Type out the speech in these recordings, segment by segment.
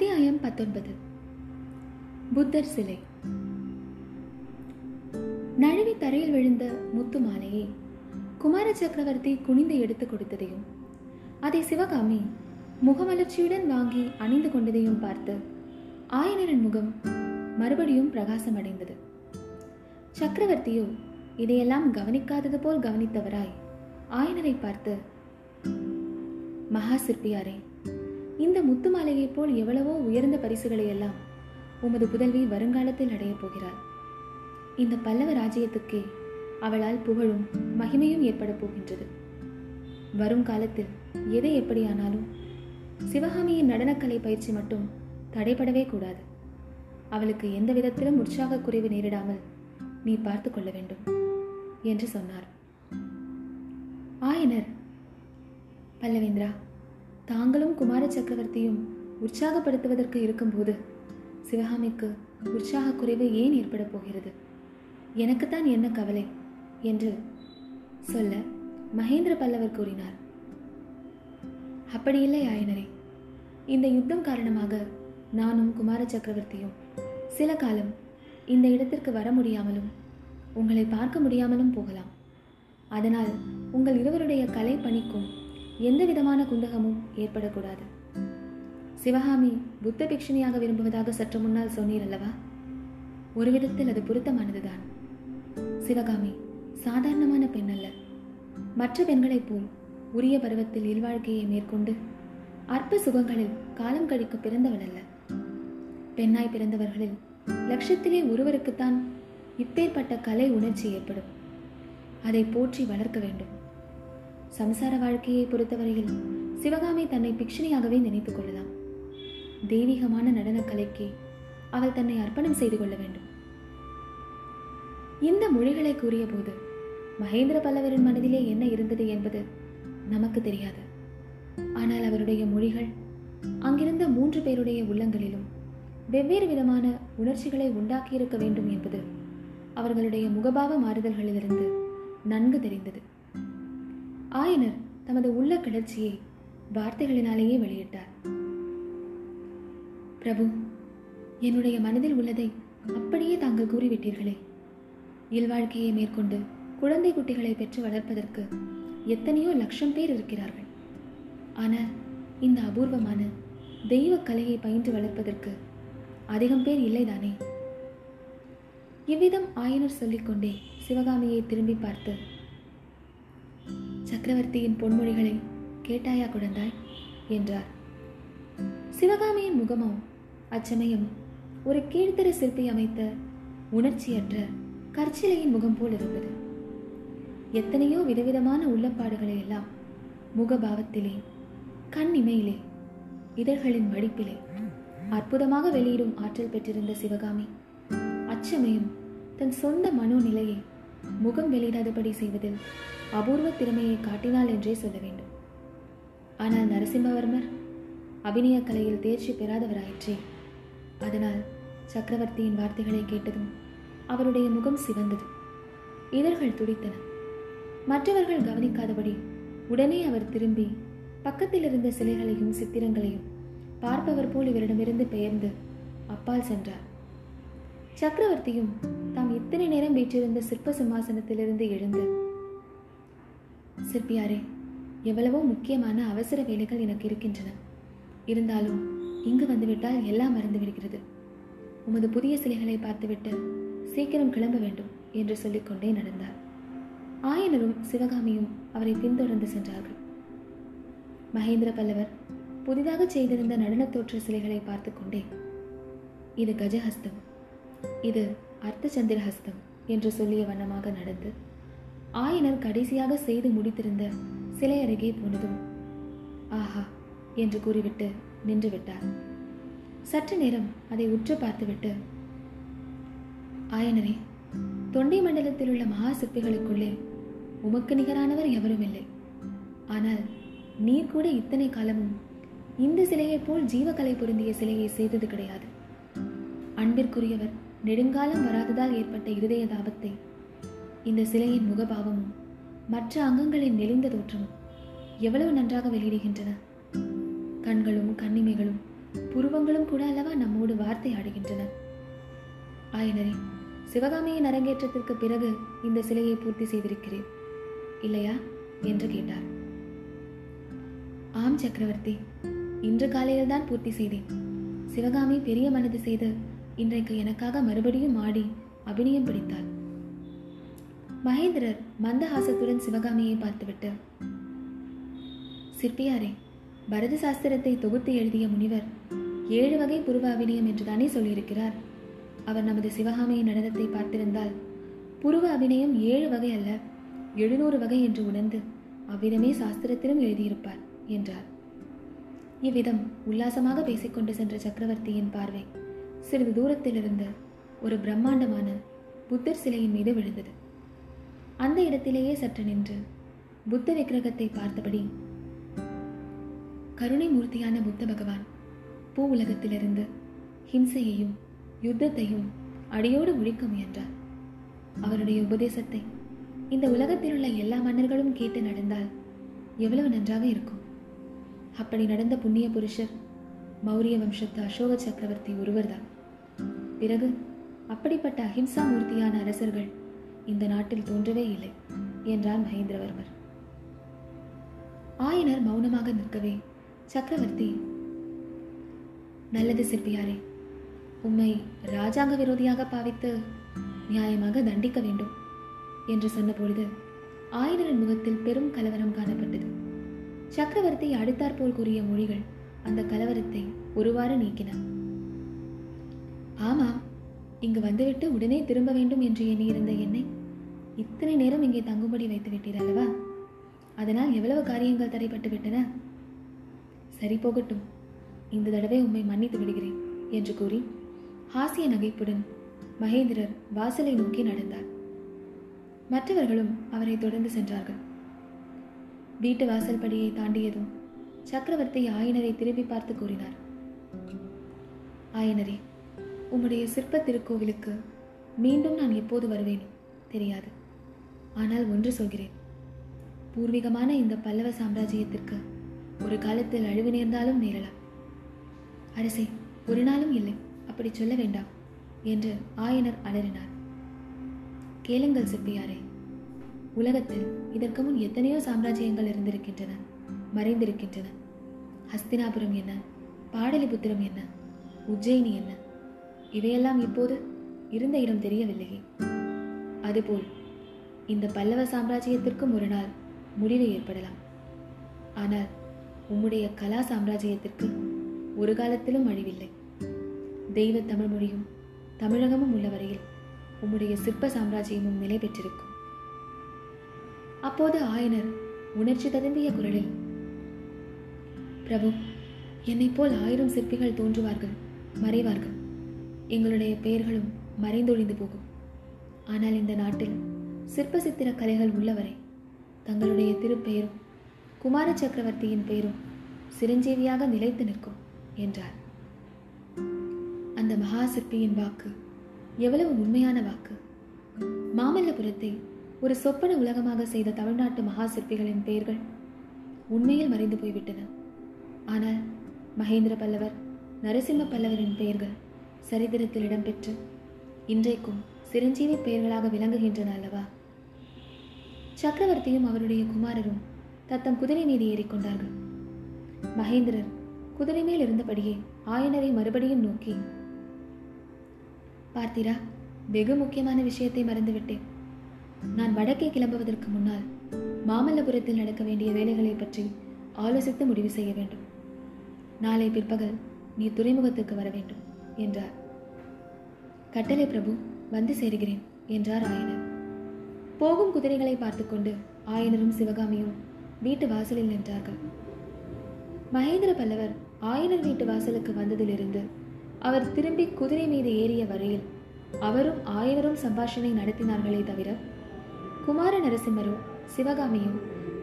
அத்தியாயம் பத்தொன்பது. புத்தர் சிலை. நழுவி தரையில் விழுந்த முத்து மாலையை குமார சக்கரவர்த்தி குனிந்து எடுத்து கொடுத்ததையும் அதை சிவகாமி முகமலர்ச்சியுடன் வாங்கி அணிந்து கொண்டதையும் பார்த்து ஆயனரின் முகம் மறுபடியும் பிரகாசம் அடைந்தது. சக்கரவர்த்தியோ இதையெல்லாம் கவனிக்காதது போல் கவனித்தவராய் ஆயனரை பார்த்து மகா சிற்பியாரே இந்த முத்து மாலையைப் போல் எவ்வளவோ உயர்ந்த பரிசுகளை எல்லாம் உமது புதல்வி வருங்காலத்தில் அடையப் போகிறாள். இந்த பல்லவ ராஜ்யத்துக்கே அவளால் புகழும் மகிமையும் ஏற்பட போகின்றது. வரும் காலத்தில் எதை எப்படியானாலும் சிவகாமியின் நடனக்கலை பயிற்சி மட்டும் தடைபடவே கூடாது. அவளுக்கு எந்த விதத்திலும் உற்சாக குறைவு நேரிடாமல் நீ பார்த்து கொள்ள வேண்டும் என்று சொன்னார். ஆயனர் பல்லவேந்திரா தாங்களும் குமார சக்கரவர்த்தியும் உற்சாகப்படுத்துவதற்கு இருக்கும்போது சிவகாமிக்கு உற்சாக குறைவு ஏன் ஏற்பட போகிறது? எனக்குத்தான் என்ன கவலை? என்று சொல்ல மகேந்திர பல்லவர் கூறினார். அப்படியில்லை ஆயனரே. இந்த யுத்தம் காரணமாக நானும் குமார சக்கரவர்த்தியும் சில காலம் இந்த இடத்திற்கு வர முடியாமலும் உங்களை பார்க்க முடியாமலும் போகலாம். அதனால் உங்கள் இருவருடைய கலை பணிக்கும் எந்த விதமான குந்தகமும் ஏற்படக்கூடாது. சிவகாமி புத்த பிக்ஷணியாக விரும்புவதாக சற்று முன்னால் சொன்னீர் அல்லவா? ஒரு விதத்தில் அது பொருத்தமானதுதான். சிவகாமி சாதாரணமான பெண் அல்ல. மற்ற பெண்களைப் போல் உரிய பருவத்தில் இல்வாழ்க்கையை மேற்கொண்டு அற்ப சுகங்களில் காலம் கழிக்க பிறந்தவள் அல்ல. பெண்ணாய் பிறந்தவர்களில் லட்சத்திலே ஒருவருக்குத்தான் இப்பேற்பட்ட கலை உணர்ச்சி ஏற்படும். அதை போற்றி வளர்க்க வேண்டும். சம்சார வாழ்க்கையை பொறுத்தவரையில் சிவகாமி தன்னை பிக்ஷணியாகவே நினைத்துக் கொள்ளலாம் தெய்வீகமான நடனக் கலைக்கு அவள் தன்னை அர்ப்பணம் செய்து கொள்ள வேண்டும். இந்த மொழிகளை கூறிய போது மகேந்திர பல்லவரின் மனதிலே என்ன இருந்தது என்பது நமக்கு தெரியாது. ஆனால் அவருடைய மொழிகள் அங்கிருந்த மூன்று பேருடைய உள்ளங்களிலும் வெவ்வேறு விதமான உணர்ச்சிகளை உண்டாக்கியிருக்க வேண்டும் என்பது அவர்களுடைய முகபாவ மாறுதல்களிலிருந்து நன்கு தெரிந்தது. ஆயனர் தமது உள்ள கிளர்ச்சியை வார்த்தைகளினாலேயே வெளியிட்டார். பிரபு என்னுடைய மனதில் உள்ளதை அப்படியே தாங்கள் கூறிவிட்டீர்களே. இல்வாழ்க்கையை மேற்கொண்டு குழந்தை குட்டிகளை பெற்று வளர்ப்பதற்கு எத்தனையோ லட்சம் பேர் இருக்கிறார்கள். ஆனால் இந்த அபூர்வமான தெய்வ கலையை பயின்று வளர்ப்பதற்கு அதிகம் பேர் இல்லைதானே? இவ்விதம் ஆயனர் சொல்லிக்கொண்டே சிவகாமியை திரும்பி பார்த்து சக்கரவர்த்தியின் பொன்மொழிகளை கேட்டாயா குழந்தாய்? என்றார். சிவகாமியின் முகமோ அச்சமயம் ஒரு கீழ்த்தர சிற்பி அமைத்த உணர்ச்சியற்ற கற்சிலையின் முகம் போல் இருந்தது. எத்தனையோ விதவிதமான உள்ளப்பாடுகளை எல்லாம் முகபாவத்திலே கண் இமையிலே இதழ்களின் வடிப்பிலே அற்புதமாக வெளியிடும் ஆற்றல் பெற்றிருந்த சிவகாமி அச்சமயம் தன் சொந்த மனோநிலையை முகம் வெளியிடாதபடி செய்வதில் அபூர்வ திறமையை காட்டினாள் என்றே சொல்ல வேண்டும். ஆனால் நரசிம்மவர்மர் அபிநய கலையில் தேர்ச்சி பெறாதவராயிற்றே. அதனால் சக்கரவர்த்தியின் வார்த்தைகளை கேட்டதும் அவருடைய முகம் சிவந்தது. இதழ்கள் துடித்தன. மற்றவர்கள் கவனிக்காதபடி உடனே அவர் திரும்பி பக்கத்தில் இருந்த சிலைகளையும் சித்திரங்களையும் பார்ப்பவர் போல் இவரிடமிருந்து பெயர்ந்து அப்பால் சென்றார். சக்கரவர்த்தியும் தாம் இத்தனை நேரம் வீற்றிருந்த சிற்ப சிம்மாசனத்திலிருந்து எழுந்து சிற்பியாரே எவ்வளவோ முக்கியமான அவசர வேலைகள் எனக்கு இருக்கின்றன. இருந்தாலும் இங்கு வந்துவிட்டால் எல்லாம் மறந்து விடுகிறது உமது புதிய சிலைகளை பார்த்துவிட்டு சீக்கிரம் கிளம்ப வேண்டும் என்று சொல்லிக்கொண்டே நடந்தார். ஆயனரும் சிவகாமியும் அவரை பின்தொடர்ந்து சென்றார்கள். மகேந்திர பல்லவர் புதிதாக செய்திருந்த நடனத் தோற்ற சிலைகளை பார்த்து கொண்டே இது கஜஹஸ்தம். இது அர்த்த சந்திரஹஸ்தம் என்று சொல்லிய வண்ணமாக நடந்து ஆயனர் கடைசியாக செய்து முடித்திருந்த சிலை அருகே போனதும் ஆஹா! என்று கூறிவிட்டு நின்று விட்டார். சற்று நேரம் அதை உற்று பார்த்துவிட்டு ஆயனரே தொண்டை மண்டலத்தில் உள்ள மகா சிற்பிகளுக்குள்ளே உமக்கு நிகரானவர் எவரும் இல்லை. ஆனால் நீர் கூட இத்தனை காலமும் இந்த சிலையைப் போல் ஜீவகலை பொருந்திய சிலையை செய்தது கிடையாது. அன்பிற்குரியவர் நெடுங்காலம் வராததால் ஏற்பட்ட இருதய தாபத்தை இந்த சிலையின் முகபாவமும் மற்ற அங்கங்களின் நெளிந்த தோற்றமும் எவ்வளவு நன்றாக வெளியிடுகின்றன. கண்களும் கண்ணிமைகளும் புருவங்களும் கூட அல்லவா நம்மோடு வார்த்தை ஆடுகின்றன. ஆயனரே சிவகாமியின் அரங்கேற்றத்திற்கு பிறகு இந்த சிலையை பூர்த்தி செய்திருக்கிறேன். இல்லையா? என்று கேட்டார். ஆம் சக்கரவர்த்தி இன்று காலையில்தான் பூர்த்தி செய்தேன். சிவகாமி பெரிய மனது செய்து இன்றைக்கு எனக்காக மறுபடியும் ஆடி அபிநயம் பிடித்தாள். மகேந்திரர் மந்தஹாசத்துடன் சிவகாமியை பார்த்துவிட்டு சிற்பியாரே பரத சாஸ்திரத்தை தொகுத்து எழுதிய முனிவர் ஏழு வகை புருவ அபிநயம் என்று தானே சொல்லியிருக்கிறார். அவர் நமது சிவகாமியின் நடனத்தை பார்த்திருந்தால் புருவ அபிநயம் ஏழு வகை அல்ல எழுநூறு வகை என்று உணர்ந்து அவ்விதமே சாஸ்திரத்திலும் எழுதியிருப்பார் என்றார். இவ்விதம் உல்லாசமாக பேசிக்கொண்டு சென்ற சக்கரவர்த்தியின் பார்வை சிறிது தூரத்திலிருந்து ஒரு பிரம்மாண்டமான புத்தர் சிலையின் மீது விழுந்தது. அந்த இடத்திலேயே சற்று நின்று புத்த விக்கிரகத்தை பார்த்தபடி கருணை மூர்த்தியான புத்த பகவான் பூ உலகத்திலிருந்து ஹிம்சையையும் யுத்தத்தையும் அடியோடு ஒழிக்க முயன்றார். அவருடைய உபதேசத்தை இந்த உலகத்தில் உள்ள எல்லா மன்னர்களும் கேட்டு நடந்தால் எவ்வளவு நன்றாக இருக்கும். அப்படி நடந்த புண்ணிய புருஷர் மௌரிய வம்சத்து அசோக சக்கரவர்த்தி ஒருவர்தான். பிறகு அப்படிப்பட்ட அஹிம்சா மூர்த்தியான அரசர்கள் இந்த நாட்டில் தோன்றவே இல்லை என்றார் மகேந்திரவர்மர். ஆயனர் மௌனமாக நிற்கவே சக்கரவர்த்தி நல்லது சிற்பியாரே உம்மை ராஜாங்க விரோதியாக பாவித்து நியாயமாக தண்டிக்க வேண்டும் என்று சொன்னபொழுது ஆயனரின் முகத்தில் பெரும் கலவரம் காணப்பட்டது. சக்கரவர்த்தி அடுத்தாற்போல் கூறிய மொழிகள் அந்த கலவரத்தை ஒருவாறு நீக்கினான். ஆமாம் இங்கு வந்துவிட்டு உடனே திரும்ப வேண்டும் என்று எண்ணியிருந்த என்னை இத்தனை நேரம் இங்கே தங்கும்படி வைத்து விட்டீர் அல்லவா? அதனால் எவ்வளவு காரியங்கள் தடைப்பட்டு விட்டன? சரி போகட்டும் இந்த தடவை உம்மை மன்னித்து விடுகிறேன் என்று கூறி ஹாசிய நகைப்புடன் மகேந்திரர் வாசலை நோக்கி நடந்தார். மற்றவர்களும் அவரை தொடர்ந்து சென்றார்கள். வீட்டு வாசல் படியை தாண்டியதும் சக்கரவர்த்தி ஆயனரை திரும்பி பார்த்து கூறினார். ஆயனரே உம்முடைய சிற்ப திருக்கோவிலுக்கு மீண்டும் நான் எப்போது வருவேனோ தெரியாது. ஆனால் ஒன்று சொல்கிறேன். பூர்வீகமான இந்த பல்லவ சாம்ராஜ்யத்திற்கு ஒரு காலத்தில் அழிவு நேர்ந்தாலும் நேரலாம். அரசே ஒரு நாளும் இல்லை. அப்படி சொல்ல வேண்டாம் என்று ஆயனர் அலறினார். கேளுங்கள் சிப்பியாரே உலகத்தில் இதற்கு முன் எத்தனையோ சாம்ராஜ்யங்கள் இருந்திருக்கின்றன. மறைந்திருக்கின்றன. ஹஸ்தினாபுரம் என்ன? பாடலிபுத்திரம் என்ன? உஜ்ஜயினி என்ன? இவையெல்லாம் இப்போது இருந்த இடம் தெரியவில்லையே. அதுபோல் இந்த பல்லவ சாம்ராஜ்யத்திற்கும் ஒரு நாள் முடிவு ஏற்படலாம். ஆனால் உம்முடைய கலா சாம்ராஜ்யத்திற்கு ஒரு காலத்திலும் அழிவில்லை. தெய்வ தமிழ் மொழியும் தமிழகமும் உள்ள வரையில் உம்முடைய சிற்ப சாம்ராஜ்யமும் நிலை பெற்றிருக்கும் அப்போது ஆயனர் உணர்ச்சி ததும்பிய குரலில் பிரபு என்னை போல் ஆயிரம் சிற்பிகள் தோன்றுவார்கள் மறைவார்கள். எங்களுடைய பெயர்களும் மறைந்தொழிந்து போகும். ஆனால் இந்த நாட்டில் சிற்ப சித்திர கலைகள் உள்ளவரை. தங்களுடைய திருப்பெயரும் குமார சக்கரவர்த்தியின் பெயரும் சிரஞ்சீவியாக நிலைத்து நிற்கும் என்றார். அந்த மகா சிற்பியின் வாக்கு எவ்வளவு உண்மையான வாக்கு! மாமல்லபுரத்தை ஒரு சொப்பன உலகமாக செய்த தமிழ்நாட்டு மகா சிற்பிகளின் பெயர்கள் உண்மையில் மறைந்து போய்விட்டன. ஆனால் மகேந்திர பல்லவர் நரசிம்ம பல்லவரின் பெயர்கள் சரித்திரத்தில் இடம்பெற்று இன்றைக்கும் சிரஞ்சீவி பெயர்களாக விளங்குகின்றன அல்லவா? சக்கரவர்த்தியும் அவருடைய குமாரரும் தத்தம் குதிரை மீது ஏறிக்கொண்டார்கள் மகேந்திரர் குதிரை மேல் இருந்தபடியே ஆயனரை மறுபடியும் நோக்கி பார்த்தீரா வெகு முக்கியமான விஷயத்தை மறந்துவிட்டேன். நான் வடக்கே கிளம்புவதற்கு முன்னால் மாமல்லபுரத்தில் நடக்க வேண்டிய வேலைகளை பற்றி ஆலோசித்து முடிவு செய்ய வேண்டும். நாளை பிற்பகல் நீ துறைமுகத்துக்கு வர வேண்டும் என்றார். கட்டளை பிரபு வந்து சேருகிறேன் என்றார் ஆயனர். போகும் குதிரைகளை பார்த்துக்கொண்டு ஆயனரும் சிவகாமியும் வீட்டு வாசலில் நின்றார்கள். மகேந்திர பல்லவர் ஆயனர் வீட்டு வாசலுக்கு வந்ததிலிருந்து அவர் திரும்பி குதிரை மீது ஏறிய வரையில் அவரும் ஆயனரும் சம்பாஷணை நடத்தினார்களே தவிர குமார நரசிம்மரும் சிவகாமியும்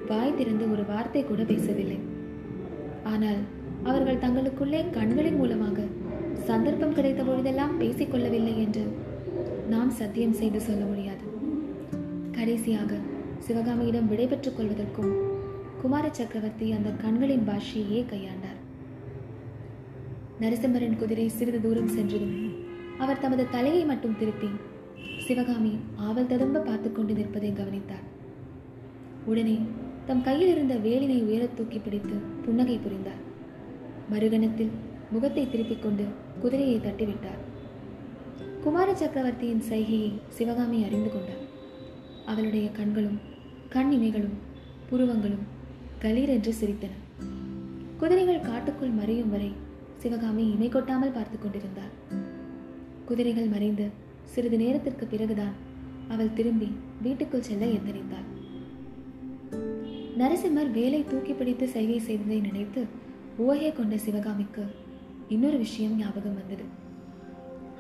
வாய் திறந்து ஒரு வார்த்தை கூட பேசவில்லை. ஆனால் அவர்கள் தங்களுக்குள்ளே கண்களின் மூலமாக சந்தர்ப்பம் கிடைத்த பொழுதெல்லாம் பேசிக்கொள்ளவில்லை என்று நாம் சத்தியம் செய்து சொல்ல முடியாது. கடைசியாக சிவகாமியிடம் விடைபெற்றுக் கொள்வதற்கும் குமார சக்கரவர்த்தி அந்த கண்களின் பாஷையே கையாண்டார். நரசிம்மரின் குதிரை சிறிது தூரம் சென்றதும் அவர் தமது தலையை மட்டும் திருப்பி சிவகாமி ஆவல் ததும்ப பார்த்து கொண்டு நிற்பதை கவனித்தார். உடனே தம் கையில் இருந்த வேலினை உயரத் தூக்கி பிடித்து புன்னகை புரிந்தார். மறுகணத்தில் முகத்தை திருப்பிக் கொண்டு குதிரையை தட்டிவிட்டார். குமார சக்கரவர்த்தியின் சைகையை சிவகாமி அறிந்து கொண்டார். அவளுடைய கண்களும் கண் இமைகளும் புருவங்களும் கலீரென்று சிரித்தன. குதிரைகள் காட்டுக்குள் மறையும் வரை சிவகாமி இமை கொட்டாமல் பார்த்து கொண்டிருந்தார். குதிரைகள் மறைந்து சிறிது நேரத்திற்கு பிறகுதான் அவள் திரும்பி வீட்டுக்குள் செல்ல எத்தனித்தாள். நரசிம்மர் வேலை தூக்கி பிடித்து சைகை செய்ததை நினைத்து ஓகே கொண்ட சிவகாமிக்கு இன்னொரு விஷயம் ஞாபகம் வந்தது.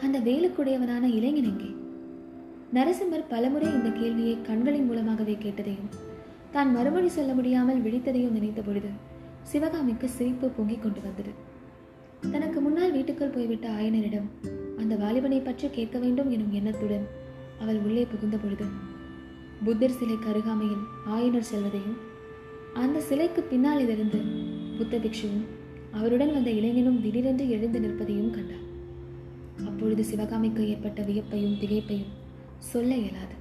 அந்த வேலுக்குடையவனான இளைஞன் எங்கே? நரசிம்மர் பலமுறை இந்த கேள்வியை கண்களின் மூலமாகவே கேட்டதையும் தான் மறுமொழி சொல்ல முடியாமல் விழித்ததையும் நினைத்த பொழுது சிவகாமிக்கு சிரிப்பு பொங்கிக் கொண்டு வந்தது. தனக்கு முன்னால் வீட்டுக்குள் போய்விட்ட ஆயனரிடம் அந்த வாலிபனை பற்றி கேட்க வேண்டும் எனும் எண்ணத்துடன் அவள் உள்ளே புகுந்த பொழுது புத்தர் சிலை கருகாமையில் ஆயனர் செல்வதையும் அந்த சிலைக்கு பின்னால் இருந்து புத்த பிக்ஷுவும் அவருடன் வந்த இளைஞனும் திடீரென்று எழுந்து நிற்பதையும் கண்டார். அப்பொழுது சிவகாமிக்கு ஏற்பட்ட வியப்பையும் திகைப்பையும் சொல்ல இயலாது.